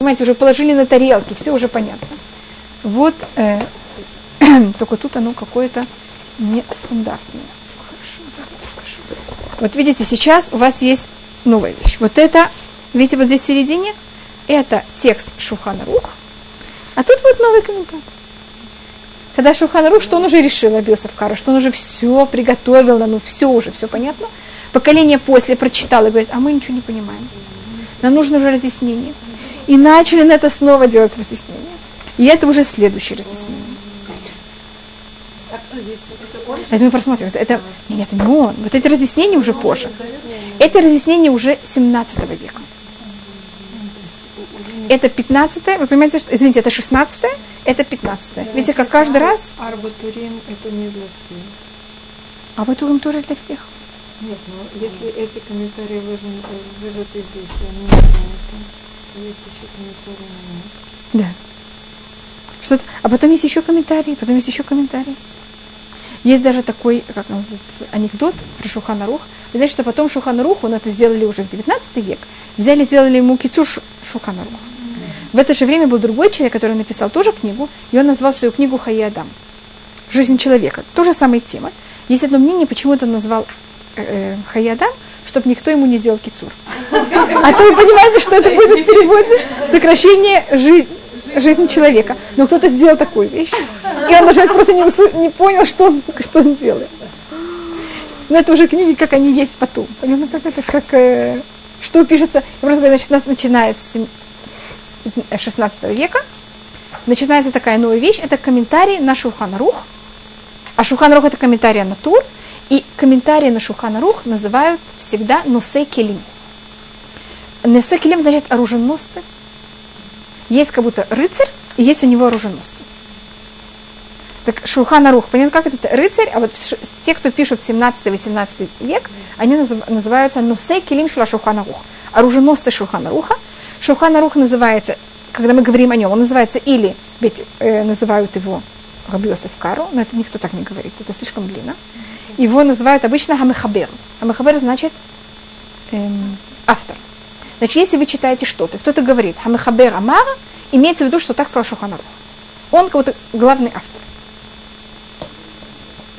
Понимаете, уже положили на тарелки, все уже понятно. Вот, э, только тут оно какое-то нестандартное. Вот видите, сейчас у вас есть новая вещь. Вот это, видите, вот здесь в середине, это текст Шухана Рух, а тут вот новый комментарий. Когда Шухана Рух, что он уже решил, Абиосов Кара, что он уже все приготовил, ну все уже, все понятно. Поколение после прочитало и говорит, а мы ничего не понимаем. Нам нужно уже разъяснение. И начали на это снова делать разъяснение. И это уже следующее разъяснение. Это мы просмотрим. Это, нет, это не он. Вот эти разъяснения уже позже. Это разъяснение уже 17 века. Это 15 вы понимаете, что, извините, это 16 это 15 Видите, как каждый раз... Арбатурим это не для всех. А Арбатурим тоже для всех. Нет, но если эти комментарии выжаты, здесь, они не это, Да. Что-то, а потом есть еще комментарии, потом есть еще комментарии. Есть даже такой, как называется, анекдот про Шуханарух. Вы знаете, что потом Шуханарух, он это сделали уже в 19 век, взяли, сделали ему кицу Шуханарух. В это же время был другой человек, который написал тоже книгу, и он назвал свою книгу Хаядам. Жизнь человека. То же самая тема. Есть одно мнение, почему это назвал э, э Хаядам, чтобы никто ему не делал кицур. А то вы понимаете, что это будет в переводе сокращение жизни человека. Но кто-то сделал такую вещь, и он даже просто не, услы... не понял, что он, что он делает. Но это уже книги, как они есть потом. Понятно, как это, как, э, что пишется. Я просто говорю, значит, у нас начиная с 16 века, начинается такая новая вещь, это комментарий на Шуханарух. А Шуханарух это комментарий на Тур, и комментарии на Шуханарух называют всегда Носе Келим. Носе Келим значит оруженосцы, есть как будто рыцарь, и есть у него оруженосцы. Так Шулхан Арух, понятно, как это рыцарь, а вот те, кто пишут 17-18 век, они называются Нусей Килим Шула Шулхан Арух, оруженосцы Шулхан Аруха. Шулхан Арух называется, когда мы говорим о нем, он называется или, ведь э, называют его Рабиосов Кару, но это никто так не говорит, это слишком длинно. Его называют обычно Хамехабер. Хамехабер значит эм, автор. Значит, если вы читаете что-то, кто-то говорит Хамехабер Амара, имеется в виду, что так сказал Шуханарух. Он как то главный автор.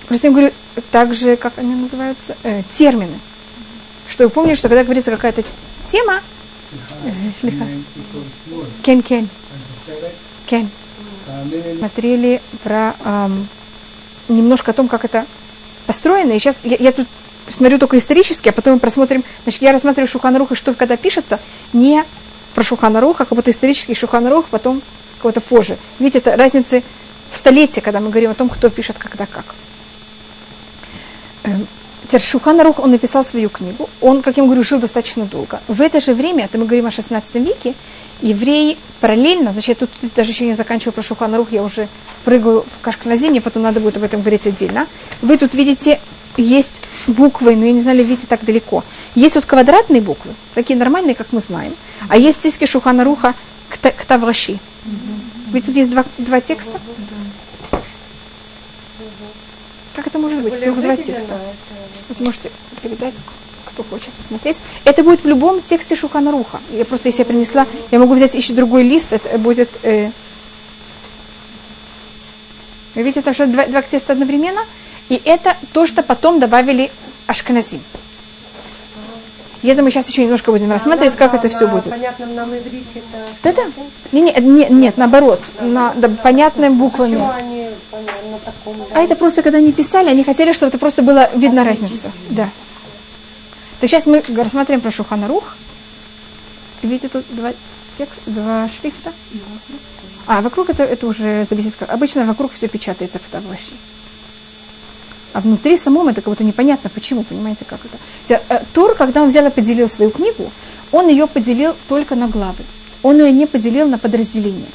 Просто я говорю, так же, как они называются, э, термины. Что вы помните, что когда говорится какая-то тема, э, кен кен, кен, смотрели про эм, немножко о том, как это построено. И сейчас я, я тут смотрю только исторически, а потом мы просмотрим, значит, я рассматриваю Шуханаруха, что когда пишется, не про Шуханаруха, как будто исторический Шуханарух, потом кого-то позже. Видите, это разницы в столетии, когда мы говорим о том, кто пишет когда как. Эм, теперь Шуханарух, он написал свою книгу, он, как я говорю, жил достаточно долго. В это же время, это мы говорим о 16 веке, евреи параллельно, значит, я тут, тут даже еще не заканчиваю про Шуханарух, я уже прыгаю в Кашкназине, потом надо будет об этом говорить отдельно. Вы тут видите, есть буквы, но я не знаю, видите так далеко. Есть вот квадратные буквы, такие нормальные, как мы знаем, а есть в Шухана Шуханаруха ктавраши. Ведь тут есть два, два текста. Как это может быть? Было два текста. Вот можете передать, кто хочет посмотреть. Это будет в любом тексте Шуханаруха. Я просто, если я принесла, я могу взять еще другой лист, это будет... Э, видите, там что два, два текста одновременно. И это то, что потом добавили Ашканазим. И это мы сейчас еще немножко будем рассматривать, как это все будет. Понятным нам иврите это... Да-да. Не, не, не, нет, наоборот, на да, понятным буквами. Они на таком, да? А это просто, когда они писали, они хотели, чтобы это просто было видно разница. Да. Так сейчас мы рассматриваем про Шуханарух. Видите, тут два текста, два шрифта. А, вокруг это, это уже зависит. Как. Обычно вокруг все печатается в таблоще. А внутри самом это как будто непонятно, почему, понимаете, как это. Э, Тур, когда он взял и поделил свою книгу, он ее поделил только на главы. Он ее не поделил на подразделения.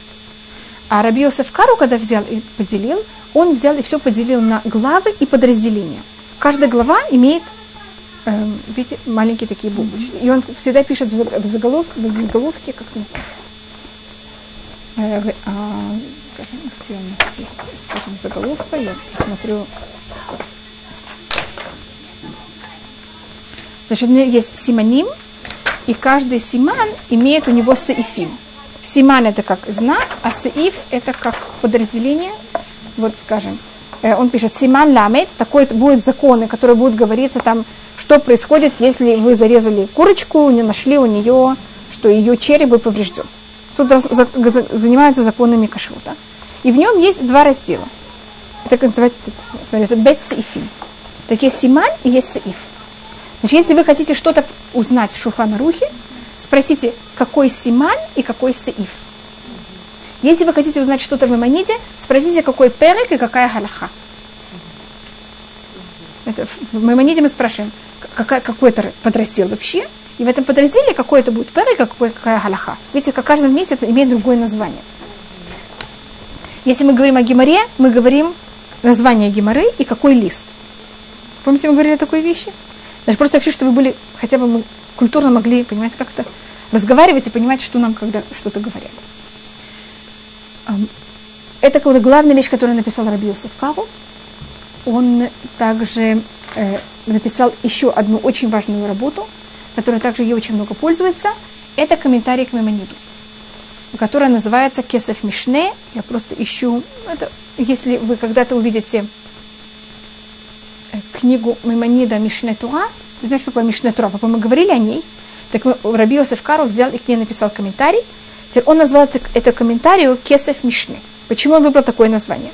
А Раби Йосеф Кару, когда взял и поделил, он взял и все поделил на главы и подразделения. Каждая глава имеет, э, видите, маленькие такие буквы. И он всегда пишет в заголовке, в заголовке как э, а, скажем, где у нас есть, скажем, заголовка, я посмотрю Значит, у меня есть симоним, и каждый симан имеет у него саифим. Симан это как знак, а Саиф это как подразделение. Вот скажем, э, он пишет Симан Ламет, такой будет законы, которые будут говориться там, что происходит, если вы зарезали курочку, не нашли у нее, что ее череп был поврежден. Тут занимаются законами кашрута. И в нем есть два раздела. Это как называется, смотри, это бет саифим. Так есть симан и есть саиф. Значит, если вы хотите что-то узнать в Шуханарухе, спросите, какой симан и какой саиф. Если вы хотите узнать что-то в Маймониде, спросите, какой перек и какая галаха. Это, в Маймониде мы спрашиваем, какая, какой это подраздел вообще, и в этом подразделе какой это будет перек, а какой, какая галаха. Видите, как каждый месяц имеет другое название. Если мы говорим о геморе, мы говорим название геморы и какой лист. Помните, мы говорили о такой вещи? Даже просто хочу, чтобы вы были, хотя бы мы культурно могли, понимаете, как-то разговаривать и понимать, что нам когда что-то говорят. Это как главная вещь, которую написал Раби Йосеф Каву. Он также э, написал еще одну очень важную работу, которая также ей очень много пользуется. Это комментарий к Мемониду, которая называется Кесов Мишне. Я просто ищу, это, если вы когда-то увидите э, книгу Мемонида Мишне Туа, вы знаете, что такое Мишне Туа? Мы говорили о ней. Так Раби Йосеф Каров взял и к ней написал комментарий. Теперь он назвал это, это комментарию Кесов Мишне. Почему он выбрал такое название?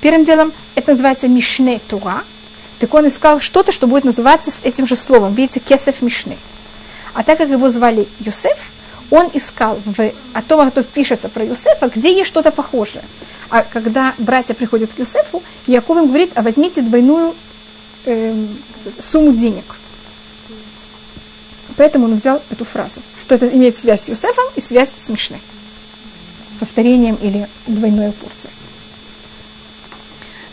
Первым делом это называется Мишне Туа. Так он искал что-то, что будет называться с этим же словом. Видите, Кесов Мишне. А так как его звали Юсеф, он искал в, о том, что пишется про Юсефа, где есть что-то похожее. А когда братья приходят к Юсефу, Яков им говорит, а возьмите двойную э, сумму денег. Поэтому он взял эту фразу, что это имеет связь с Юсефом и связь с Мишной. Повторением или двойной порцией.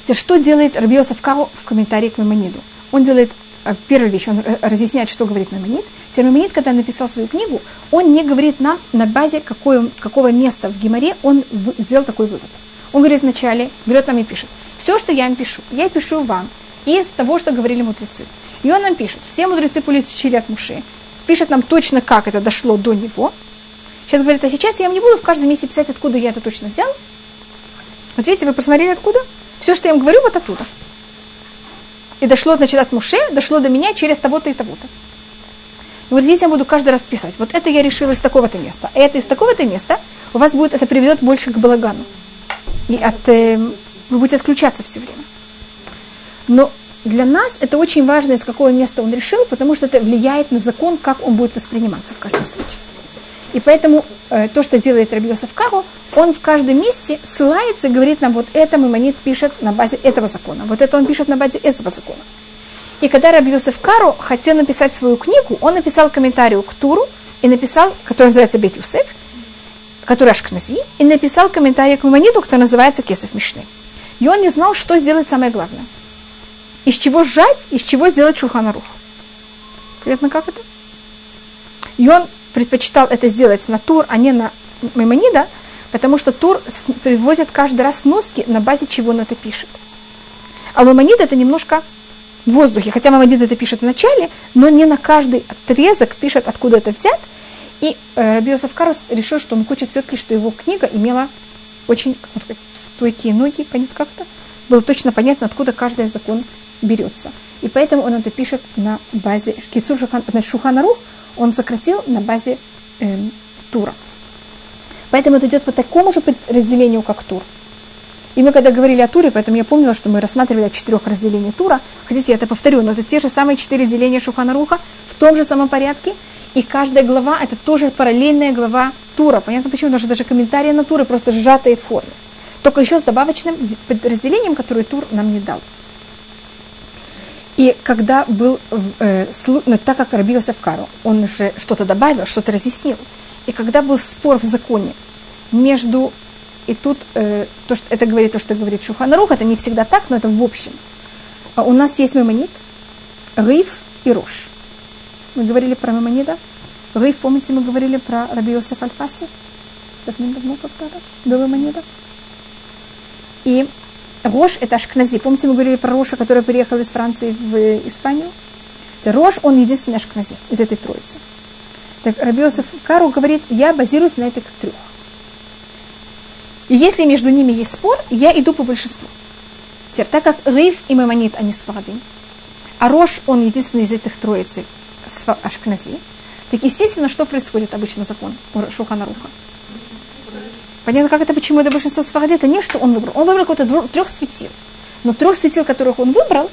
Теперь, что делает Рабиосов Кау в комментарии к Мемониду? Он делает э, первую вещь, он э, разъясняет, что говорит Мемонид. Термомонид, когда написал свою книгу, он не говорит нам на базе какой, какого места в Гимаре он сделал такой вывод. Он говорит вначале, берет нам и пишет, все, что я им пишу, я пишу вам из того, что говорили мудрецы. И он нам пишет, все мудрецы получили от Муши, пишет нам точно, как это дошло до него. Сейчас говорит, а сейчас я вам не буду в каждом месте писать, откуда я это точно взял. Вот видите, вы посмотрели откуда? Все, что я им говорю, вот оттуда. И дошло, значит, от Муше, дошло до меня через того-то и того-то. И вот здесь я буду каждый раз писать. Вот это я решила из такого-то места. А это из такого-то места у вас будет, это приведет больше к балагану. И от, э, вы будете отключаться все время. Но для нас это очень важно, из какого места он решил, потому что это влияет на закон, как он будет восприниматься в каждом случае. И поэтому э, то, что делает Рабиосов Кару, он в каждом месте ссылается и говорит нам, вот это Маймонит пишет на базе этого закона, вот это он пишет на базе этого закона. И когда Раби Йосеф Кару хотел написать свою книгу, он написал комментарий к Туру, и написал, который называется Бет Юсеф, который Ашкнази, и написал комментарий к Мамониту, который называется Кесов Мишны. И он не знал, что сделать самое главное. Из чего сжать, из чего сделать Шуханарух. Понятно, как это? И он предпочитал это сделать на Тур, а не на Маймонида, потому что Тур привозит каждый раз носки, на базе чего он это пишет. А Маймонид это немножко в воздухе. Хотя Мамадид это пишет в начале, но не на каждый отрезок пишет, откуда это взят. И э, Раби Йосеф Карус решил, что он хочет все-таки, что его книга имела очень, как сказать, стойкие ноги, понятно как-то. Было точно понятно, откуда каждый закон берется. И поэтому он это пишет на базе Кицур Шухан, Шуханарух, он сократил на базе э, Тура. Поэтому это идет по такому же разделению, как Тур. И мы когда говорили о туре, поэтому я помнила, что мы рассматривали о четырех разделений тура. Хотите, я это повторю, но это те же самые четыре деления Шуханаруха в том же самом порядке. И каждая глава это тоже параллельная глава тура. Понятно почему? Потому что даже комментарии на туры просто сжатые в форме. Только еще с добавочным разделением, которое тур нам не дал. И когда был, э, ну, так как Раби в Кару, он же что-то добавил, что-то разъяснил. И когда был спор в законе между и тут э, то, что, это говорит то, что говорит Шуханарух, это не всегда так, но это в общем. А у нас есть мемонит, риф и рош. Мы говорили про мемонида. Риф, помните, мы говорили про Раби Йосеф Альфаси? Давным-давно когда-то, до мемонида. И Рош – это Ашкнази. Помните, мы говорили про Роша, который приехал из Франции в Испанию? Рош, он единственный Ашкнази из этой троицы. Так Рабиосов Кару говорит, я базируюсь на этих трех. И если между ними есть спор, я иду по большинству. Теперь, так как Рейф и Мамонит, они свады, а Рош, он единственный из этих троицы, Ашкнази, так естественно, что происходит обычно закон Шухана Руха? Понятно, как это, почему это большинство сваради, это не что он выбрал. Он выбрал какой-то трех светил. Но трех светил, которых он выбрал,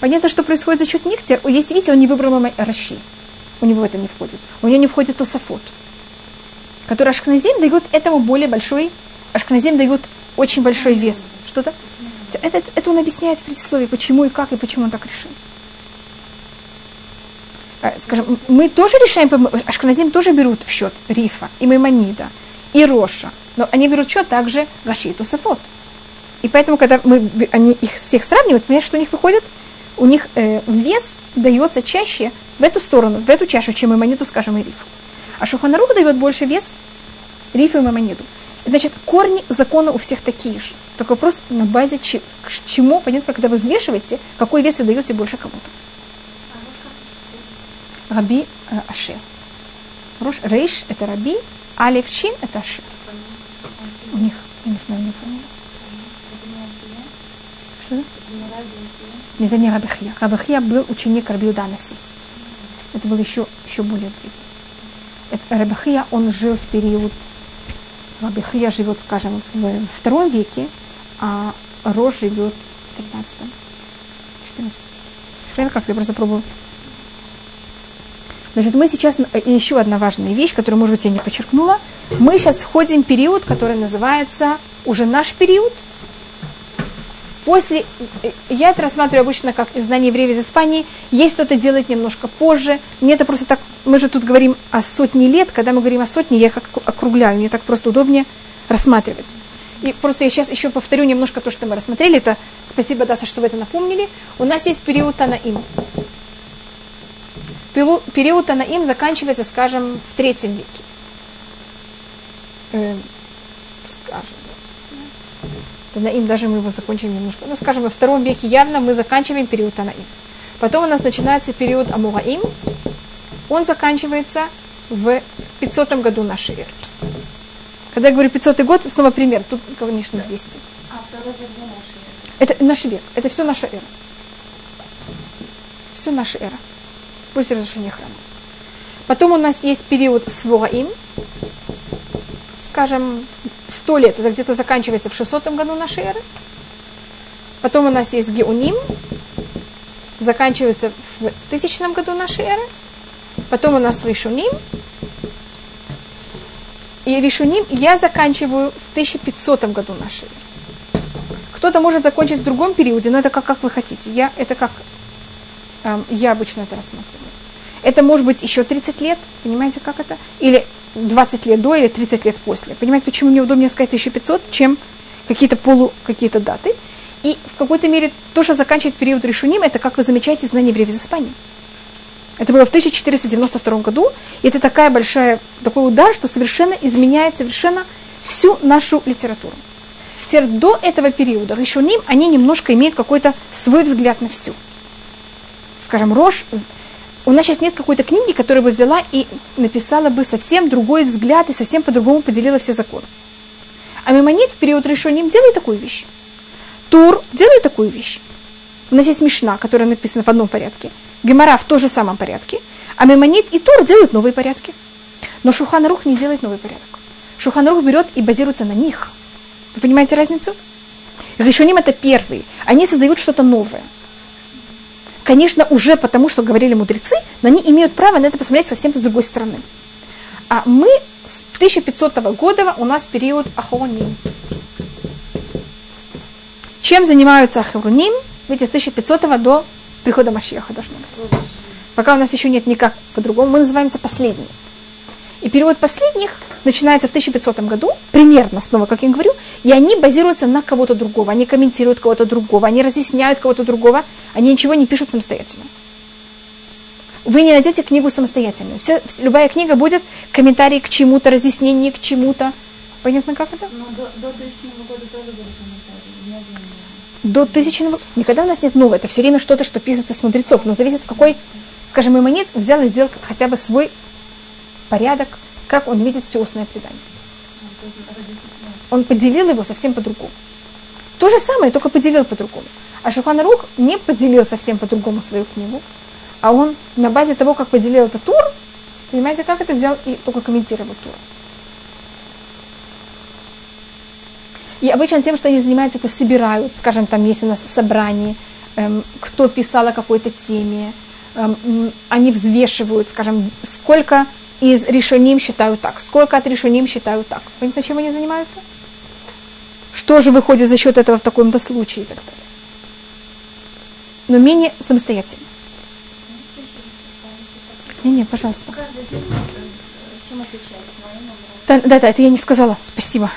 понятно, что происходит за счет них. Если видите, он не выбрал Раши. У него это не входит. У него не входит Тософот, который Ашкназим дает этому более большой, Ашкназим дает очень большой вес. Что-то? Это, это он объясняет в предисловии, почему и как, и почему он так решил. А, скажем, мы тоже решаем, Ашкназим тоже берут в счет Рифа и Маймонида, и Роша, но они берут счет также Раши и Тософот. И поэтому, когда мы, они их всех сравнивают, понимаете, что у них выходит? У них э, вес дается чаще в эту сторону, в эту чашу, чем и монету, скажем, и рифу. А Шуханарух дает больше вес рифу и монету. Значит, корни закона у всех такие же. Только вопрос на базе ч- к чему, понятно, когда вы взвешиваете, какой вес вы даете больше кому-то. Раби э, Ашер. Рейш – это Раби, а Левчин – это Ашер. Не знаю, не помню. Что? Это не Рабихия. Рабихия был ученик Раби Уданаси. Это был еще, еще более древний. Рабихия, он жил в период... Рабихия живет, скажем, в втором веке, а Рош живет в 13 14 веке. Как я просто пробую Значит, мы сейчас, и еще одна важная вещь, которую, может быть, я не подчеркнула. Мы сейчас входим в период, который называется уже наш период. После, я это рассматриваю обычно как издание евреев из Испании. Есть кто-то делает немножко позже. Мне это просто так, мы же тут говорим о сотне лет. Когда мы говорим о сотне, я их округляю. Мне так просто удобнее рассматривать. И просто я сейчас еще повторю немножко то, что мы рассмотрели. Это спасибо, Даса, что вы это напомнили. У нас есть период Танаим период Танаим заканчивается, скажем, в третьем веке. Э, скажем. Танаим, даже мы его закончим немножко. Ну, скажем, во втором веке явно мы заканчиваем период Танаим. Потом у нас начинается период Амураим. Он заканчивается в 500 году нашей эры. Когда я говорю 500 год, снова пример. Тут, конечно, 200. А второй век нашей эры? Это наш век. Это все наша эра. Все наша эра после разрушения храма. Потом у нас есть период Своаим, скажем, сто лет, это где-то заканчивается в 600 году нашей эры. Потом у нас есть Геуним, заканчивается в тысячном году нашей эры. Потом у нас Ришуним. И Ришуним я заканчиваю в 1500 году нашей эры. Кто-то может закончить в другом периоде, но это как, как вы хотите. Я, это как эм, я обычно это рассматриваю. Это может быть еще 30 лет, понимаете, как это? Или 20 лет до, или 30 лет после. Понимаете, почему мне удобнее сказать 1500, чем какие-то полу, какие-то даты. И в какой-то мере то, что заканчивает период Решуним, это, как вы замечаете, знание евреев из Испании. Это было в 1492 году, и это такая большая, такой удар, что совершенно изменяет совершенно всю нашу литературу. Теперь до этого периода Решуним, они немножко имеют какой-то свой взгляд на всю. Скажем, Рош у нас сейчас нет какой-то книги, которая бы взяла и написала бы совсем другой взгляд и совсем по-другому поделила все законы. А Мимонит в период решения делает такую вещь. Тур делает такую вещь. У нас есть Мишна, которая написана в одном порядке. Гемора в том же самом порядке. А Мимонит и Тур делают новые порядки. Но Шуханарух не делает новый порядок. Шуханарух берет и базируется на них. Вы понимаете разницу? Решуним это первые. Они создают что-то новое конечно, уже потому, что говорили мудрецы, но они имеют право на это посмотреть совсем с другой стороны. А мы с 1500 года у нас период Ахроним. Чем занимаются Ахроним? Видите, с 1500 до прихода Машиаха должно быть. Пока у нас еще нет никак по-другому, мы называемся последним. И период последних начинается в 1500 году, примерно, снова, как я говорю, и они базируются на кого-то другого, они комментируют кого-то другого, они разъясняют кого-то другого, они ничего не пишут самостоятельно. Вы не найдете книгу самостоятельную. Все, любая книга будет комментарий к чему-то, разъяснение к чему-то. Понятно, как это? Но до, до тысячного года тоже были комментарии. До тысячного Никогда у нас нет нового. Это все время что-то, что пишется с мудрецов. Но зависит, какой, скажем, Иманит взял и сделал хотя бы свой порядок, как он видит все устное предание. Он поделил его совсем по-другому. То же самое, только поделил по-другому. А Шуханарух не поделил совсем по-другому свою книгу, а он на базе того, как поделил этот тур, понимаете, как это взял и только комментировал тур. И обычно тем, что они занимаются, это собирают, скажем, там есть у нас собрание, эм, кто писал о какой-то теме, эм, они взвешивают, скажем, сколько из решений считают так, сколько от решений считают так. Понимаете, чем они занимаются? Что же выходит за счет этого в таком-то случае и так далее. Но менее самостоятельно. Не, не, пожалуйста. Да, да, это я не сказала. Спасибо.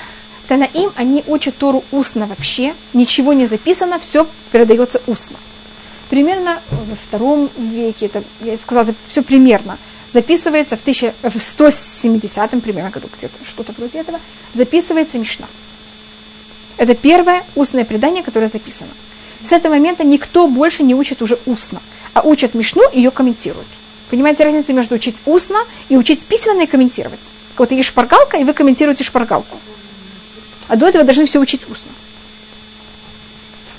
Танаим, они учат Тору устно вообще, ничего не записано, все передается устно. Примерно во втором веке, это, я сказала, это все примерно, записывается в, 1000, в 170 примерно году, где-то что-то вроде этого, записывается Мишна. Это первое устное предание, которое записано. С этого момента никто больше не учит уже устно, а учат Мишну и ее комментируют. Понимаете разницу между учить устно и учить письменно и комментировать? Вот есть шпаргалка, и вы комментируете шпаргалку. А до этого должны все учить устно.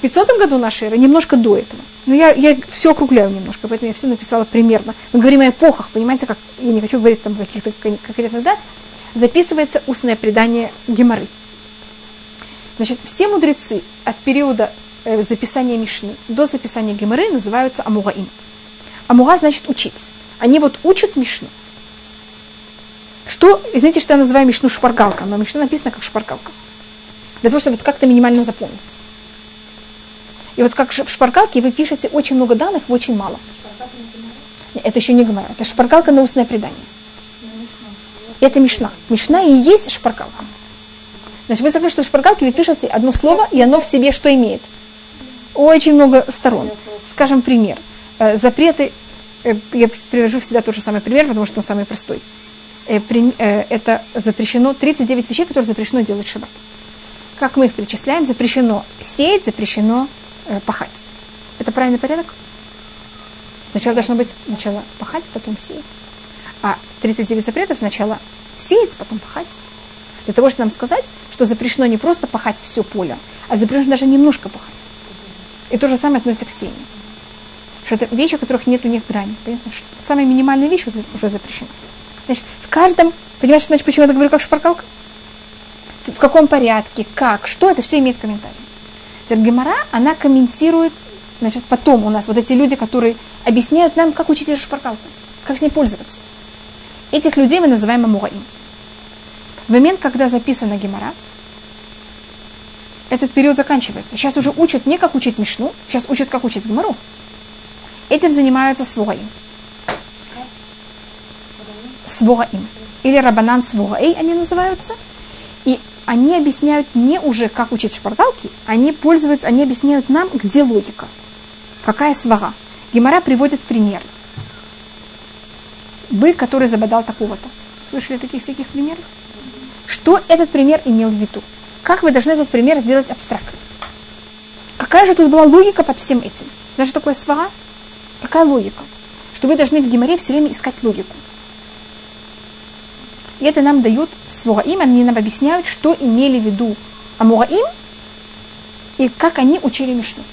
В 500 году нашей эры, немножко до этого. Но я, я все округляю немножко, поэтому я все написала примерно. Мы говорим о эпохах, понимаете, как я не хочу говорить там каких-то конкретных дат. Записывается устное предание Геморы. Значит, все мудрецы от периода э, записания Мишны до записания Геморы называются Амугаим. Амуга значит учить. Они вот учат Мишну. Что, извините, что я называю Мишну шпаргалка, но Мишна написана как шпаргалка для того, чтобы как-то минимально запомнить. И вот как в шпаргалке вы пишете очень много данных в очень мало. Нет, это еще не гмара. Это шпаргалка на устное предание. Это мишна. Мишна и есть шпаргалка. Значит, вы согласны, что в шпаргалке вы пишете одно слово, и оно в себе что имеет? Очень много сторон. Скажем, пример. Э, запреты, э, я привожу всегда тот же самый пример, потому что он самый простой. Э, это запрещено, 39 вещей, которые запрещено делать в шаббат как мы их перечисляем, запрещено сеять, запрещено пахать. Это правильный порядок? Сначала должно быть сначала пахать, потом сеять. А 39 запретов сначала сеять, потом пахать. Для того, чтобы нам сказать, что запрещено не просто пахать все поле, а запрещено даже немножко пахать. И то же самое относится к сеянию. Что это вещи, у которых нет у них грани. Самая минимальная вещь уже запрещена. Значит, в каждом... Понимаешь, значит, почему я говорю как шпаргалка? в каком порядке, как, что, это все имеет комментарий. Гемора, она комментирует, значит, потом у нас вот эти люди, которые объясняют нам, как учить эту шпаргалку, как с ней пользоваться. Этих людей мы называем амураим. В момент, когда записана гемора, этот период заканчивается. Сейчас уже учат не как учить Мишну, сейчас учат, как учить гемору. Этим занимаются своим. Своим. Или рабанан своэй они называются – они объясняют не уже, как учить шпаргалки, они пользуются, они объясняют нам, где логика. Какая свара. Гемора приводит пример. Бык, который забодал такого-то. Слышали таких всяких примеров? Что этот пример имел в виду? Как вы должны этот пример сделать абстрактно? Какая же тут была логика под всем этим? Даже такое свара? Какая логика? Что вы должны в геморе все время искать логику. И это нам дают Свораим, они нам объясняют, что имели в виду Амураим и как они учили Мишну.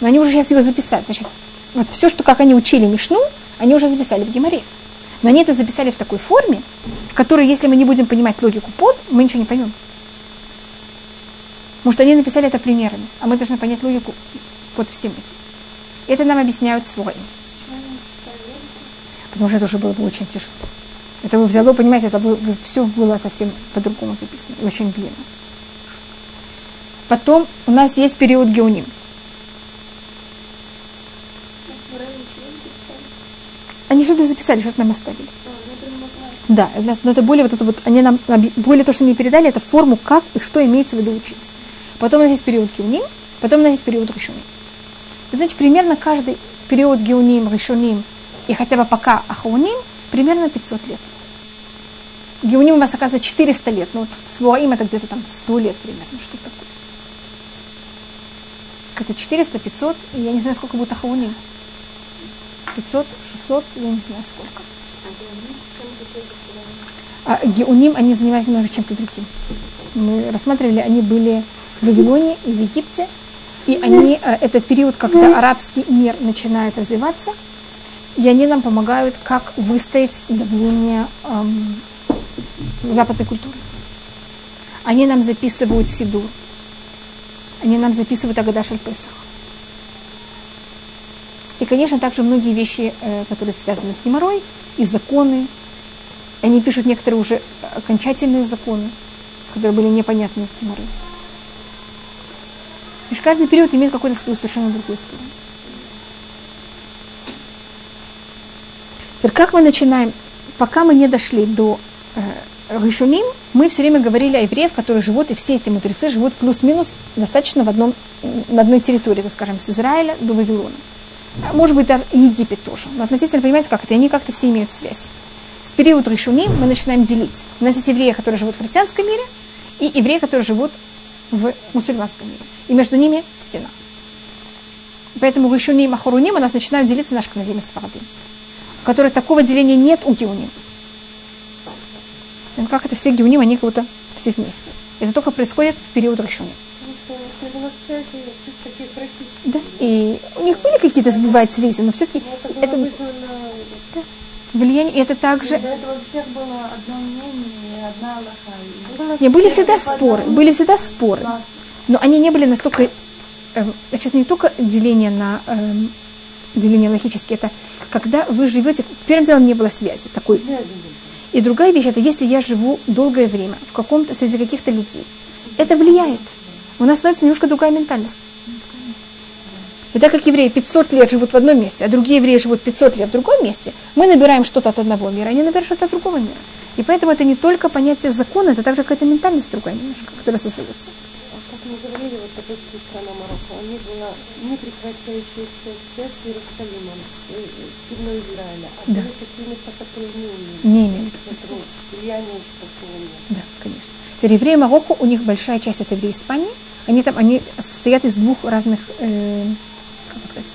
Но они уже сейчас его записали. Значит, вот все, что как они учили Мишну, они уже записали в Геморе. Но они это записали в такой форме, в которой, если мы не будем понимать логику под, мы ничего не поймем. Что они написали это примерами, а мы должны понять логику под всем этим. Это нам объясняют своим. Потому что это уже было бы очень тяжело. Это бы взяло, понимаете, это бы, все было совсем по-другому записано, очень длинно. Потом у нас есть период геоним. Они что-то записали, что-то нам оставили. Да, но это более вот это вот, они нам, более то, что они передали, это форму, как и что имеется в виду учить. Потом у нас есть период геоним, потом у нас есть период решуним. Значит, примерно каждый период геоним, решуним и хотя бы пока ахауним примерно 500 лет. Геуним у нас оказывается 400 лет, но вот Свуаим это где-то там 100 лет примерно, что такое. Это 400, 500, и я не знаю, сколько будет Ахауним. 500, 600, я не знаю сколько. А Геуним, они занимались немного чем-то другим. Мы рассматривали, они были в Вавилоне и в Египте, и они, э, это период, когда арабский мир начинает развиваться, и они нам помогают, как выстоять давление эм, западной культуры. Они нам записывают Сидур. Они нам записывают Агадаш Песах. И, конечно, также многие вещи, э, которые связаны с геморрой, и законы. Они пишут некоторые уже окончательные законы, которые были непонятны с геморрой. И каждый период имеет какой-то свою совершенно другую сторону. Теперь как мы начинаем, пока мы не дошли до э, Ришуним, мы все время говорили о евреях, которые живут, и все эти мудрецы живут плюс-минус достаточно в одном, на одной территории, скажем, с Израиля до Вавилона. А может быть, даже Египет тоже. Но относительно, понимаете, как это, они как-то все имеют связь. С периода Ришуним мы начинаем делить. У нас есть евреи, которые живут в христианском мире, и евреи, которые живут в мусульманском мире. И между ними стена. Поэтому Ришуним и Ахуруним у нас начинают делиться наши князьями у которых такого деления нет у Геуним. Ну, как это все геуним, они как будто все вместе. Это только происходит в период Рашуни. Да, и у них были какие-то сбивать связи, но все-таки ну, это, это да, влияние, это также... До этого всех было одно мнение, одна Аллаха. Не, были всегда споры, были всегда споры, но они не были настолько, э, значит, не только деление на э, деление логически, это когда вы живете, первым делом не было связи такой. И другая вещь, это если я живу долгое время в каком-то, среди каких-то людей. Это влияет. У нас становится немножко другая ментальность. И так как евреи 500 лет живут в одном месте, а другие евреи живут 500 лет в другом месте, мы набираем что-то от одного мира, они набирают что-то от другого мира. И поэтому это не только понятие закона, это также какая-то ментальность другая немножко, которая создается мы говорили, вот, допустим, страна Марокко, у них была непрекращающаяся связь с Иерусалимом, с, с землей Израиля. А да. были места, которые не имели. Влияние нет. Да, конечно. Теперь евреи Марокко, у них большая часть это евреи Испании. Они там, они состоят из двух разных, э, как сказать,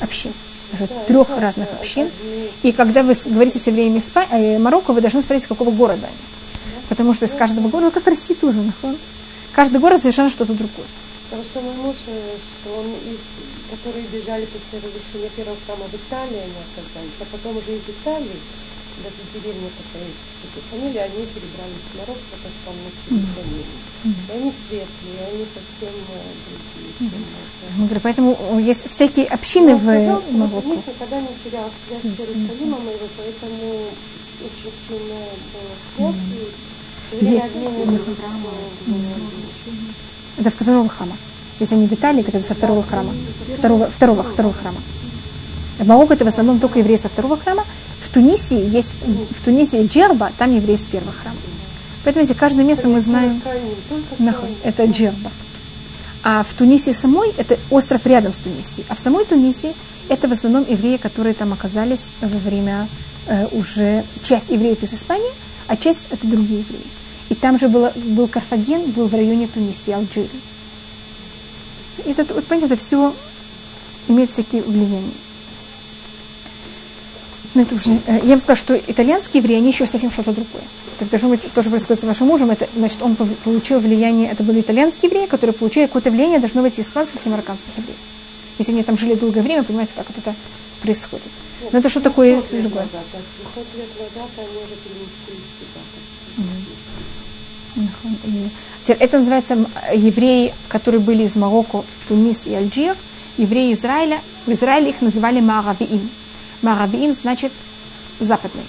общин. Даже да, трех да, разных да, общин. Одни... И когда вы говорите с евреями Испа... э, Марокко, вы должны спросить, какого города они. Да? Потому что из каждого города, как в России тоже, нахон. Каждый город совершенно что-то другое. Потому что мой муж, э, что он из, которые бежали после разрушения первого храма в Италии, они оказались, а потом уже из Италии, даже деревня такая есть, фамилия, они перебрались в Марокко, потому что там начали фамилии. И они светлые, они совсем э, другие. Mm-hmm. Говорю, поэтому есть всякие общины в Марокко. У них никогда не терял связь с Иерусалимом, поэтому очень сильная была связь. Есть. Это второго храма. Если они в Италии, это со второго храма. Второго, второго, второго храма. В Марокко это в основном только евреи со второго храма. В Тунисе есть, в Тунисе Джерба, там евреи с первого храма. Поэтому если каждое место мы знаем, это Джерба. А в Тунисе самой, это остров рядом с Тунисией. А в самой Тунисе это в основном евреи, которые там оказались во время э, уже часть евреев из Испании, а часть это другие евреи. И там же было, был Карфаген, был в районе Тунисии, Алжира. И это, вот, понимаете, это все имеет всякие влияния. Но это уже, э, я бы сказала, что итальянские евреи, они еще совсем что-то другое. Так должно быть, тоже происходит с вашим мужем, это, значит, он получил влияние, это были итальянские евреи, которые получили какое-то влияние, должно быть испанских и марокканских евреев. Если они там жили долгое время, понимаете, как вот это происходит. Но это что такое другое? Это называется евреи, которые были из Марокко, Тунис и Алжир. Евреи Израиля, в Израиле их называли Маравиим. Маравиим значит западный.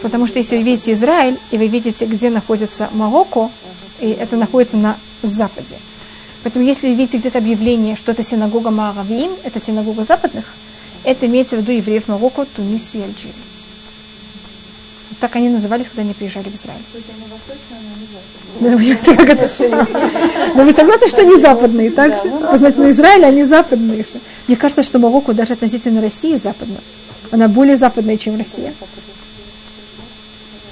Потому что если вы видите Израиль, и вы видите, где находится Марокко, и это находится на западе. Поэтому если вы видите где-то объявление, что это синагога Маравиим, это синагога западных, это имеется в виду евреев Марокко, Тунис и Алжир. Так они назывались, когда они приезжали в Израиль. Но вы согласны, что они западные, так же? Вы знаете, на Израиле они западные. Мне кажется, что Марокко даже относительно России западна. Она более западная, чем Россия.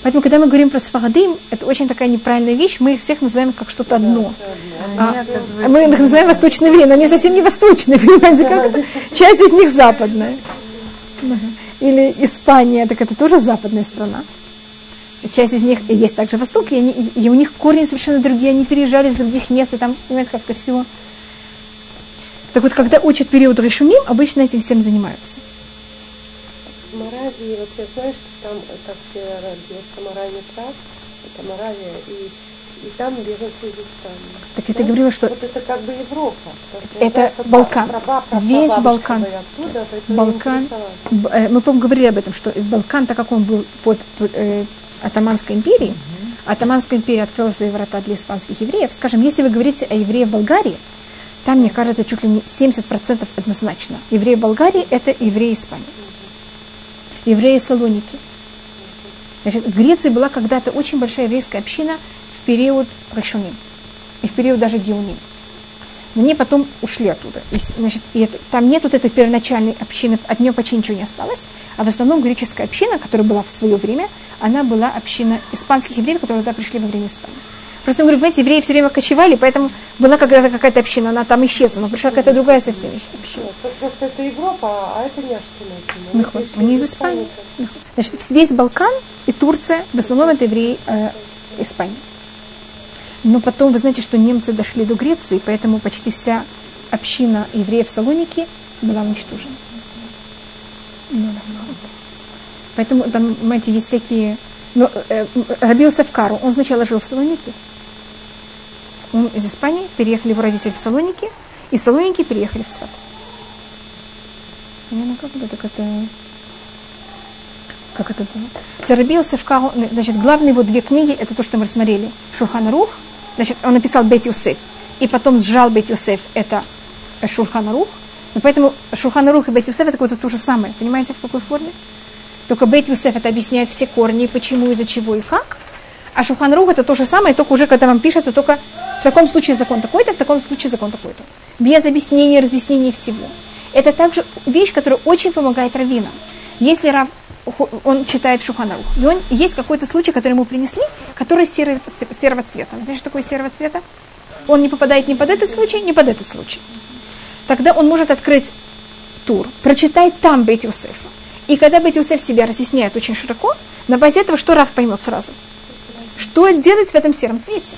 Поэтому, когда мы говорим про Сфарадим, это очень такая неправильная вещь, мы их всех называем как что-то одно. А, мы их называем восточные евреи, но они совсем не восточные, понимаете, как это? Часть из них западная. Или Испания, так это тоже западная страна. Часть из них есть также Восток, и, они, и у них корни совершенно другие, они переезжали из других мест, и там, понимаете, как-то все. Так вот, когда учат период Решуним, обычно этим всем занимаются. Моравии, вот я знаю, что там, как моральный тракт, это Моравия, и и там из Испании. Так да? ты говорила, что... Вот это как бы Европа. Это знаю, Балкан. Права, Весь Балкан. Оттуда, Балкан. Э, мы, по говорили об этом, что Балкан, так как он был под э, Атаманской империей, угу. Атаманская империя открыла свои врата для испанских евреев. Скажем, если вы говорите о евреях Болгарии, там, мне кажется, чуть ли не 70% однозначно. Евреи Болгарии – это евреи Испании. Евреи Салоники. Значит, в Греции была когда-то очень большая еврейская община – в период Рашуним и в период даже Геуним. Но они потом ушли оттуда. И, значит, и это, там нет вот этой первоначальной общины, от нее почти ничего не осталось. А в основном греческая община, которая была в свое время, она была община испанских евреев, которые туда пришли во время Испании. Просто, говорю, понимаете, евреи все время кочевали, поэтому была когда-то какая-то община, она там исчезла, но пришла какая-то другая совсем община. Просто это Европа, а это не Ашкина. Они из Испании. Значит, весь Балкан и Турция, в основном это евреи э, Испании. Но потом, вы знаете, что немцы дошли до Греции, поэтому почти вся община евреев в Салонике была уничтожена. Ну, поэтому там, знаете, есть всякие... Но ну, э, Раби Кару, он сначала жил в Салонике. Он из Испании, переехали его родители в Салоники, и Салоники переехали в Цвет. Я ну как это, так это... Как это было? Раби Кару, значит, главные его две книги, это то, что мы рассмотрели. Шурхан Рух Значит, он написал Бет Юсеф, и потом сжал Бет Юсеф, это Шурхан Рух. И поэтому Шурхан Рух и Бет Юсеф это какое-то то же самое. Понимаете, в какой форме? Только Бет Юсеф это объясняет все корни, почему, из-за чего и как. А Шурхан Рух это то же самое, только уже когда вам пишется, только в таком случае закон такой-то, в таком случае закон такой-то. Без объяснения, разъяснения всего. Это также вещь, которая очень помогает раввинам. Если рав он читает Шуханарух. И он, есть какой-то случай, который ему принесли, который серый, серого цвета. Знаете, что такое серого цвета? Он не попадает ни под этот случай, ни под этот случай. Тогда он может открыть тур, прочитать там Бейт Юсефа. И когда Бейт Юсеф себя разъясняет очень широко, на базе этого что Раф поймет сразу? Что делать в этом сером цвете?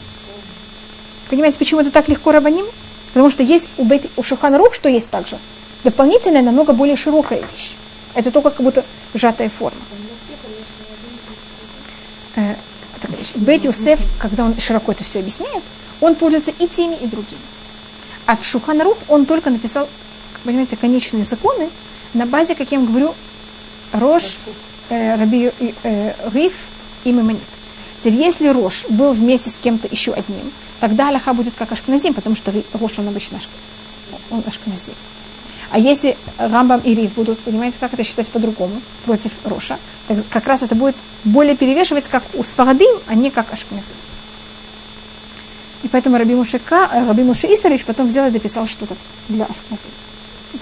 Понимаете, почему это так легко рабаним? Потому что есть у, Бейт, у Шуханарух, что есть также, дополнительная, намного более широкая вещь. Это только как будто сжатая форма. Э, Бет Юсеф, когда он широко это все объясняет, он пользуется и теми, и другими. А в Шуханарух он только написал, понимаете, конечные законы на базе, как я вам говорю, Рош, э, Раби э, Риф и Мемонит. Теперь, если Рош был вместе с кем-то еще одним, тогда Аллаха будет как Ашкназим, потому что Рош, он обычно он Ашкназим. А если Рамбам и Риф будут, понимаете, как это считать по-другому, против Роша, так как раз это будет более перевешивать, как у Сфарадим, а не как Ашкназим. И поэтому Раби Мушека, э, Раби Муше Исарич потом взял и дописал что-то для Ашкназим.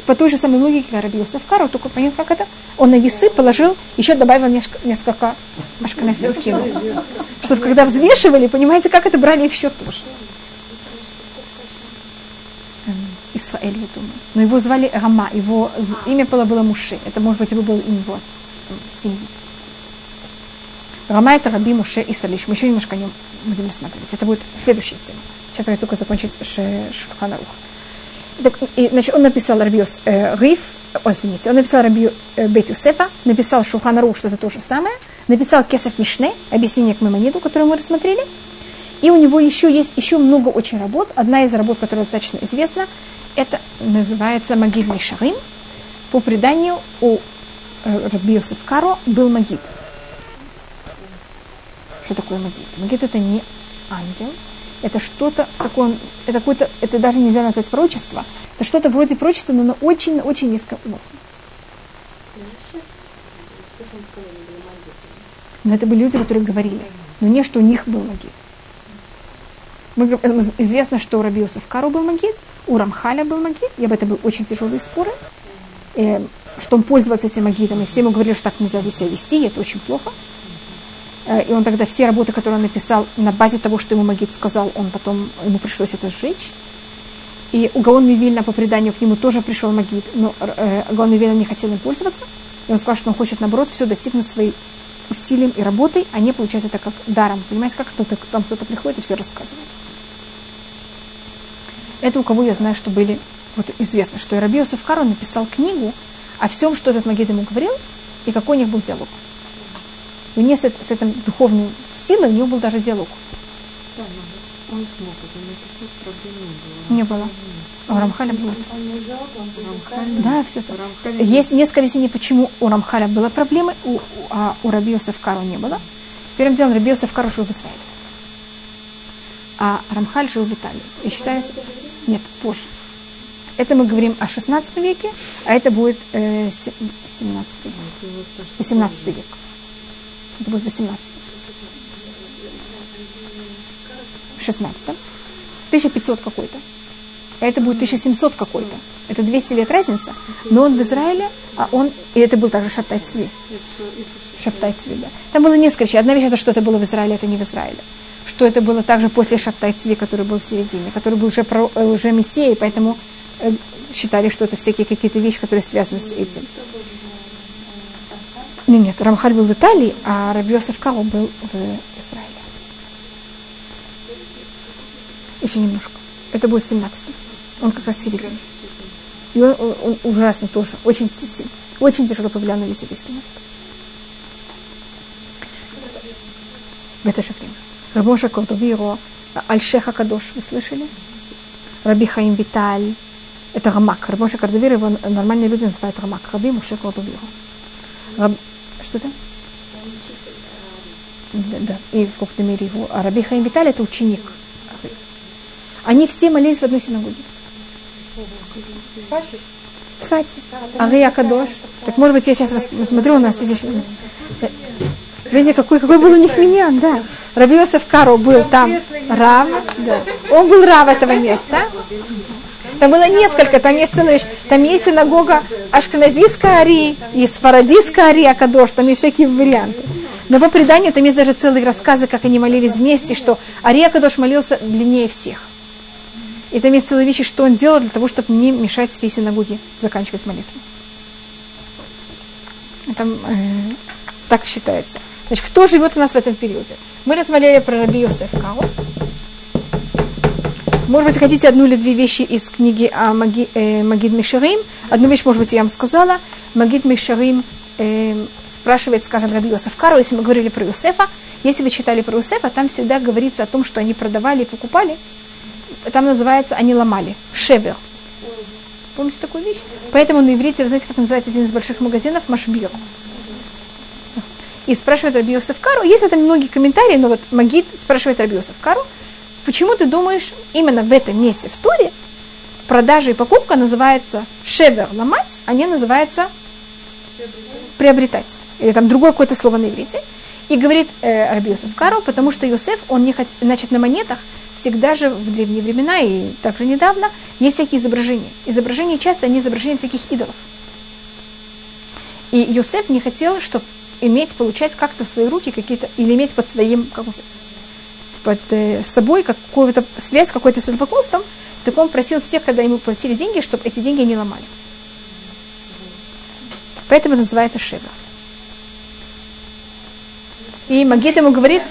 По той же самой логике, как Раби Йосеф Кару, только понятно, как это. Он на весы положил, еще добавил несколько ашканазим кинул. Чтобы когда взвешивали, понимаете, как это брали в счет тоже. Исраэль, я думаю. Но его звали Рама, его имя было, было Муше. Это, может быть, его было имя его семьи. Рама это Раби Муше и Салиш. Мы еще немножко о нем будем рассматривать. Это будет следующая тема. Сейчас я только закончить Шурханарух. Так, и, значит, он написал Рабиос э, Риф, о, извините, он написал Раби э, Бет Юсефа, написал Шуханарух, что это то же самое, написал Кесов Мишне, объяснение к Мемониду, которое мы рассмотрели, и у него еще есть еще много очень работ. Одна из работ, которая достаточно известна, это называется Магид Мишарим. По преданию у э, Раби Йосеф Каро был Магид. Что такое Магид? Магид это не ангел, это что-то такое, это какое-то, это даже нельзя назвать пророчество, это что-то вроде пророчества, но на очень-очень низком уровне. Но это были люди, которые говорили, но не что у них был Магид. Мы, известно, что у Раби Йосеф Кару был Магид, у Рамхаля был магит, и об этом были очень тяжелые споры, э, что он пользовался этим магитом, и все ему говорили, что так нельзя себя вести, и это очень плохо. Э, и он тогда все работы, которые он написал, на базе того, что ему магит сказал, он потом, ему пришлось это сжечь. И у Гаон Мивильна, по преданию к нему, тоже пришел магит, но э, Гаон Мивильна не хотел им пользоваться. И он сказал, что он хочет, наоборот, все достигнуть своей усилием и работой, а не получать это как даром. Понимаете, как кто-то, там кто-то приходит и все рассказывает. Это у кого я знаю, что были, вот известно, что Раби Йосеф Каро написал книгу о всем, что этот Магид ему говорил, и какой у них был диалог. И не с, с этой духовной силой у него был даже диалог. Да, он смог это написать, проблем не было. Не было. А у Рамхаля было. Да, все. Есть несколько объяснений, почему у Рамхаля была проблема, у, а у Рабиоса в Кару не было. Первым делом Рабиоса в Кару жил в Израиле. А Рамхаль жил в Италии. И считается... Нет, позже. Это мы говорим о 16 веке, а это будет э, 17 век. 18 век. Это будет 18. В 16. 1500 какой-то. А это будет 1700 какой-то. Это 200 лет разница. Но он в Израиле, а он... И это был также Шаптай Цви. Шаптай Цви, да. Там было несколько вещей. Одна вещь, это что это было в Израиле, это не в Израиле что это было также после Шаптай Цви, который был в середине, который был уже, про, э, уже Мессией, поэтому э, считали, что это всякие какие-то вещи, которые связаны с этим. Нет, нет, Рамхаль был в Италии, а Рабиосов Кало был в Израиле. Еще немножко. Это будет 17 Он как раз в середине. И он, он, он ужасно тоже. Очень, очень тяжело повлиял на весь еврейский народ. В это же время. Рабоша Кордовиро, Альшеха Кадош, вы слышали? Раби Хаим Виталь, это Рамак. Рабоша Кордовиро, его нормальные люди называют Рамак. Раби Муше Кордовиро. Раб... Что это? Да, да, и в каком-то мере его. А Раби Хаим Виталь это ученик. Они все молились в одной синагоге. Свати. Ария Кадош. Так может быть я сейчас рассмотрю, у нас здесь Видите, какой, какой был у них меня, да. Рабиосов Каро был там Рав, да. он был Рав этого места. Там было несколько, там есть целая. Там есть синагога Ашканазийская Ари и Сфарадийская Ари Акадош, там есть всякие варианты. Но по преданию там есть даже целые рассказы, как они молились вместе, что Ари Акадош молился длиннее всех. И там есть целые вещи, что он делал для того, чтобы не мешать всей синагоге заканчивать молитву. Там э, так считается. Значит, кто живет у нас в этом периоде? Мы рассмотрели про Раби Йосеф. Может быть, хотите одну или две вещи из книги о Маги, э, Магид Мишарим. Одну вещь, может быть, я вам сказала. Магид Мишарим э, спрашивает, скажем, Раби Йосеф если мы говорили про Йосефа. Если вы читали про Йосефа, там всегда говорится о том, что они продавали и покупали. Там называется, они ломали. Шевер. Помните такую вещь? Поэтому на иврите, вы знаете, как называется один из больших магазинов? Машбир и спрашивает Раби Йосеф Кару. Есть это многие комментарии, но вот Магид спрашивает Раби Йосеф Кару, почему ты думаешь, именно в этом месте в Туре продажа и покупка называется шевер ломать, а не называется приобретать. Или там другое какое-то слово на иврите. И говорит э, Раби Йосеф Кару, потому что Йосеф, он не хотел, значит, на монетах всегда же в древние времена и также недавно есть всякие изображения. Изображения часто они изображения всяких идолов. И Йосеф не хотел, чтобы иметь, получать как-то в свои руки какие-то, или иметь под своим, как под э, собой какую-то связь, какой-то с идолопоклонством, так он просил всех, когда ему платили деньги, чтобы эти деньги не ломали. Поэтому это называется шева. И Магид ему говорит,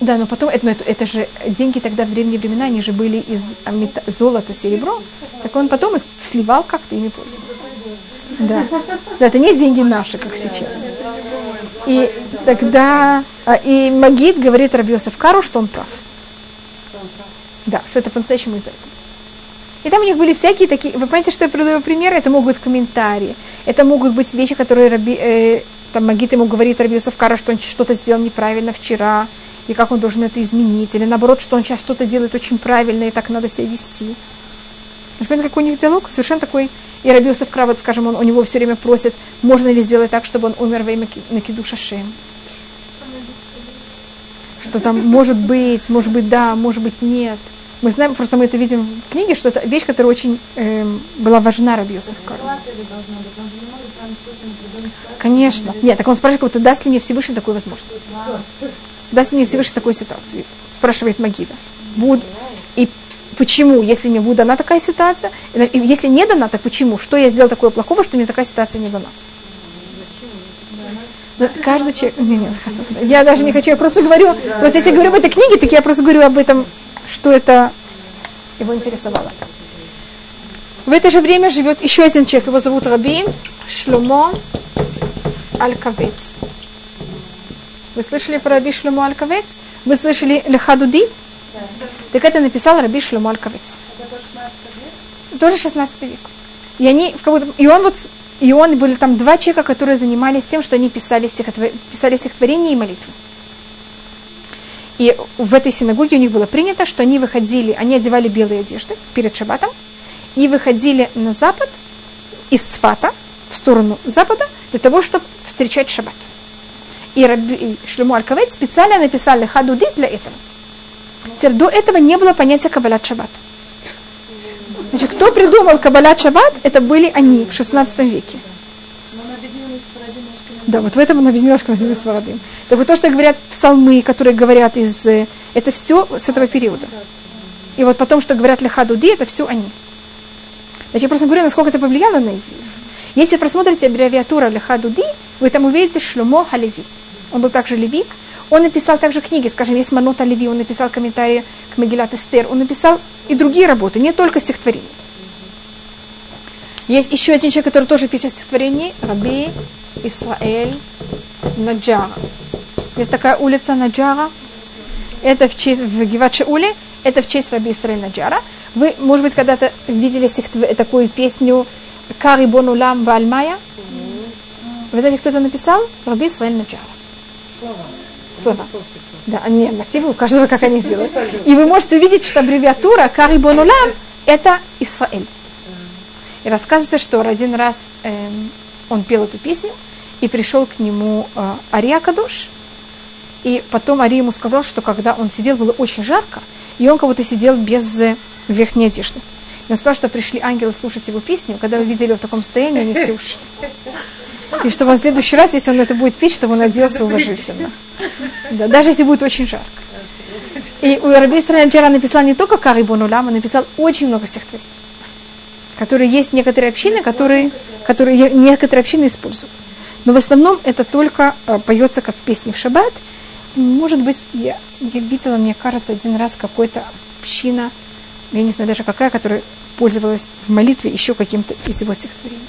да, но потом, это, это, это же деньги тогда в древние времена, они же были из золота, серебро, так он потом их сливал как-то, ими пользовался. Да. да, это не деньги наши, как сейчас. И тогда, а, и Магид говорит Рабиосов Кару, что он прав. Да, что это по-настоящему из этого. И там у них были всякие такие, вы понимаете, что я приведу примеры, это могут быть комментарии, это могут быть вещи, которые Раби, э, там Магид ему говорит Рабиосов Кара, что он что-то сделал неправильно вчера, и как он должен это изменить, или наоборот, что он сейчас что-то делает очень правильно, и так надо себя вести. Понимаете, какой у них диалог? Совершенно такой и Рабиусов Крават, скажем, он у него все время просит, можно ли сделать так, чтобы он умер во имя Накиду Шашем. Что там может быть, может быть да, может быть нет. Мы знаем, просто мы это видим в книге, что это вещь, которая очень эм, была важна Рабиусов Крават. Конечно. Нет, так он спрашивает, вот, даст ли мне Всевышний такую возможность? Даст мне Всевышний такую ситуацию? Спрашивает Магида. Буд. И Почему, если мне будет дана такая ситуация? И если не дана, то почему? Что я сделал такое плохого, что мне такая ситуация не дана? Но каждый человек... Не, нет, я даже не хочу, я просто говорю, просто если я говорю об этой книге, так я просто говорю об этом, что это его интересовало. В это же время живет еще один человек, его зовут Раби Шломо Аль-Кавец. Вы слышали про Раби Шломо Аль-Кавец? Вы слышали Лехадуди? Да. Так это написал Раби Шломо Аль-Кавец. Тоже 16 век. И, они в каком и он вот и он были там два человека, которые занимались тем, что они писали, стихотвор... писали стихотворения и молитвы. И в этой синагоге у них было принято, что они выходили, они одевали белые одежды перед шаббатом и выходили на запад из Цфата в сторону запада для того, чтобы встречать шаббат. И, Раби, и Шлему аль специально написали хадуди для этого. Теперь до этого не было понятия кабалят шаббат. Значит, кто придумал кабалят шаббат, это были они в 16 веке. Да, вот в этом он объяснил Ашканазим и Сварадим. Так вот то, что говорят псалмы, которые говорят из... Э, это все с этого периода. И вот потом, что говорят Лехадуди, это все они. Значит, я просто говорю, насколько это повлияло на евреев. Если просмотрите аббревиатуру Лехадуди, вы там увидите Шлюмо Халеви. Он был также левик. Он написал также книги, скажем, есть Манота Леви, он написал комментарии к Магилат Эстер, он написал и другие работы, не только стихотворения. Есть еще один человек, который тоже пишет стихотворения, Раби Исраэль Наджара. Есть такая улица Наджара, это в честь, в Гивачеуле, это в честь Раби Исраэль Наджара. Вы, может быть, когда-то видели такую песню Кари Бонулам Вальмая? Вы знаете, кто это написал? Раби Исраэль Наджара. Слова. Да, не, мотивы у каждого, как они сделают. И вы можете увидеть, что аббревиатура Кари Бонулам это Исраэль. И рассказывается, что один раз эм, он пел эту песню, и пришел к нему э, Ария Кадуш, и потом Ари ему сказал, что когда он сидел, было очень жарко, и он как будто сидел без э, верхней одежды. И он сказал, что пришли ангелы слушать его песню, когда увидели его в таком состоянии, они все ушли. И чтобы он в следующий раз, если он это будет петь, чтобы он оделся уважительно. Да, даже если будет очень жарко. И у Раби Джара написал не только Кари Бонулям, он написал очень много стихотворений, которые есть некоторые общины, которые, которые некоторые общины используют. Но в основном это только э, поется как песни в шаббат. Может быть, я, я видела, мне кажется, один раз какой-то община, я не знаю даже какая, которая пользовалась в молитве еще каким-то из его стихотворений.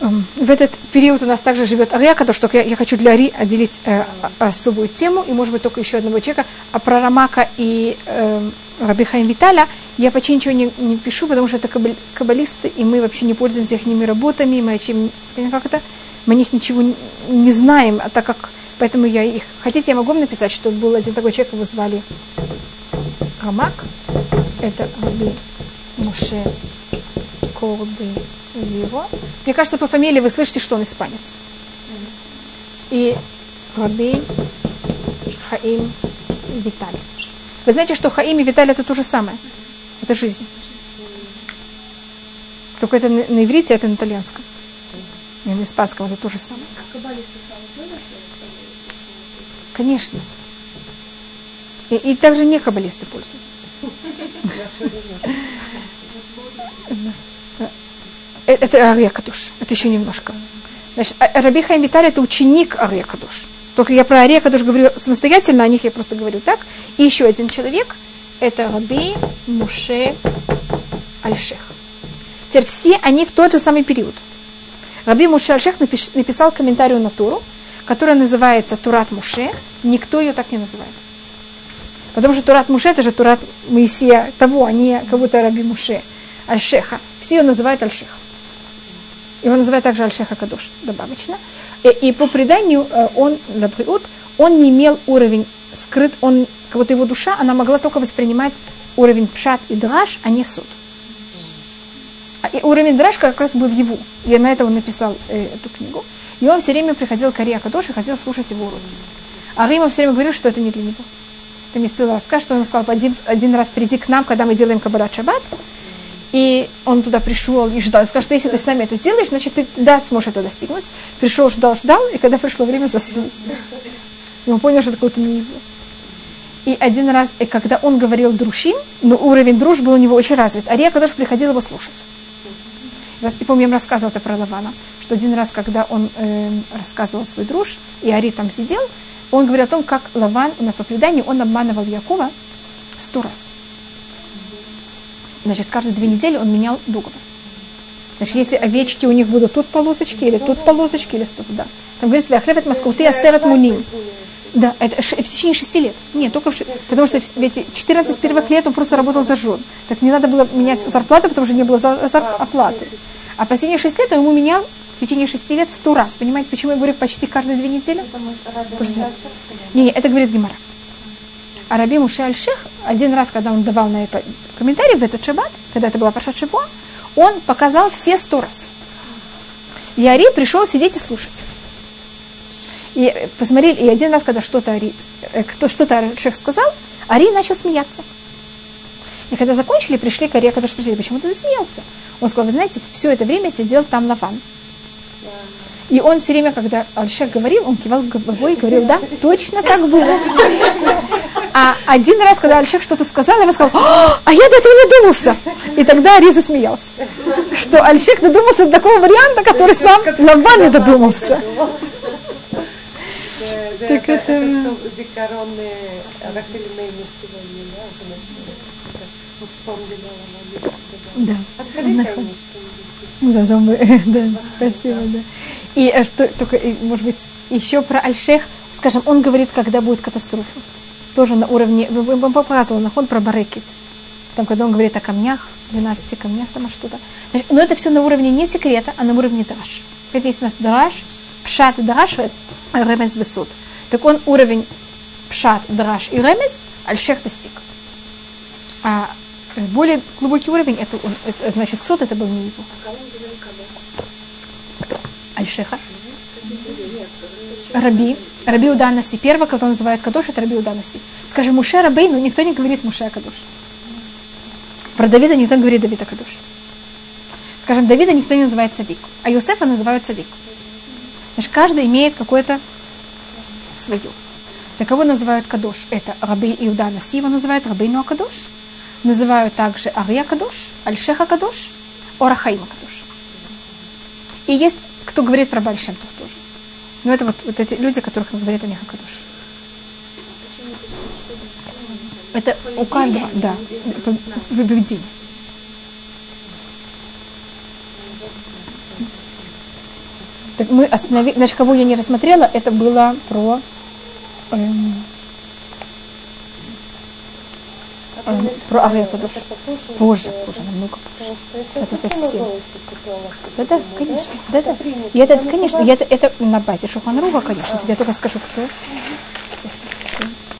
Эм, в этот период у нас также живет Арьяка, то что я, я хочу для Ари отделить э, особую тему, и, может быть, только еще одного человека, а про Рамака и э, Раби Хаим Виталя я почти ничего не, не пишу, потому что это каббалисты, и мы вообще не пользуемся их работами, мы, чем, как это, мы о них ничего не, не знаем, а так как, поэтому я их, хотите, я могу вам написать, что был один такой человек, его звали? Рамак, это Раби Муше Корды его. Мне кажется, по фамилии вы слышите, что он испанец. И Раби Хаим Виталий. Вы знаете, что Хаим и Виталий это то же самое. Это жизнь. Только это на иврите, это на итальянском. И на испанском это то же самое. Конечно. И, и также не каббалисты пользуются. Э, это Ария Кадуш. Это еще немножко. Значит, а, Раби Хайм Виталий это ученик Ария Кадуш. Только я про Ария Кадуш говорю самостоятельно, о них я просто говорю так. И еще один человек, это Раби Муше Альшех. Теперь все они в тот же самый период. Раби Муше Альшех написал комментарий на Туру, которая называется Турат Муше. Никто ее так не называет. Потому что Турат Муше это же Турат Моисея того, а не кого-то Раби Муше Альшеха. Все ее называют Альшеха. Его называют также Альшеха Кадош добавочно. И, и по преданию э, он, Лабриут, он не имел уровень скрыт, он, как будто его душа, она могла только воспринимать уровень пшат и драж, а не суд. А, и уровень драж как раз был его. Я на это он написал э, эту книгу. И он все время приходил к Ария Кадош и хотел слушать его уроки. А Рима все время говорил, что это не для него. Целый рассказ, что он сказал, один, один раз приди к нам, когда мы делаем Каббалат Шаббат, и он туда пришел и ждал. Сказал, что если ты с нами это сделаешь, значит, ты да, сможешь это достигнуть. Пришел, ждал, ждал, и когда пришло время, заснул. И он понял, что такое то не его. И один раз, и когда он говорил друшим, но уровень дружбы у него очень развит, а Река тоже приходил его слушать. И помню, я рассказывала это про Лавана, что один раз, когда он э, рассказывал свой друж, и Ари там сидел, он говорил о том, как Лаван, у нас по преданию, он обманывал Якова сто раз. Значит, каждые две недели он менял договор. Значит, если овечки у них будут тут полосочки, или тут полосочки, или что-то, да. Там говорится, «Вяхлевет Москвуты асерат муним». Да, это в течение шести лет. Нет, только в, потому что эти 14 первых лет он просто работал за жен. Так не надо было менять зарплату, потому что не было за, за оплаты. А последние шесть лет он ему менял в течение шести лет сто раз. Понимаете, почему я говорю почти каждые две недели? Что... Не, не, это говорит Гимара. А Раби Муше Аль-Шех, один раз, когда он давал на это комментарий в этот шаббат, когда это была Паша Шиво, он показал все сто раз. И Ари пришел сидеть и слушать. И посмотрели, и один раз, когда что-то Ари, э, кто, что-то Шех сказал, Ари начал смеяться. И когда закончили, пришли к Ари, когда спросили, почему ты засмеялся? Он сказал, вы знаете, все это время сидел там Лаван. И он все время, когда Альшех говорил, он кивал головой и говорил, да, точно так было. А один раз, когда Альшех что-то сказал, я сказал, а я до этого не додумался. И тогда Ари засмеялся. Что Альшех додумался до такого варианта, который сам Лаван не додумался. Так это... Зикароны Рахельмейни сегодня, да? Вспомнила Да. А мне Да, спасибо, да. И э, что только, может быть, еще про Альшех, скажем, он говорит, когда будет катастрофа. Тоже на уровне, вам показывал нахон про Барекет. Там, когда он говорит о камнях, 12 камнях, там что-то. Но это все на уровне не секрета, а на уровне Драш. Это есть у нас Драш, Пшат и Драш, Ремес Весуд. Так он уровень Пшат, Драш и Ремес Альшех достиг. А более глубокий уровень, это, это значит, суд это был не его. Альшеха. Раби. Раби Уданаси. Первое, кого называют Кадош, это Раби Уданаси. Скажем, Муше Рабей, но никто не говорит Муше Кадош. Про Давида никто не говорит Давида Кадош. Скажем, Давида никто не называет цадик, а Юсефа называют цадик. Значит, каждый имеет какое-то свое. Так кого называют Кадош? Это Раби Иуда Наси, его называют Ноа Кадош. Называют также Ария Кадош, Альшеха Кадош, Орахаима Кадош. И есть кто говорит про Бальшемтов тоже. Но это вот, вот эти люди, которых говорят о них Акадош. Это у каждого, да, поведение. Так мы остановили, значит, кого я не рассмотрела, это было про эм, эм, про Кадош. Позже, позже, намного позже. Это совсем. Да, да, конечно. Да, да. И это, конечно, это, это на базе Шуханруга, конечно. Я только скажу, кто.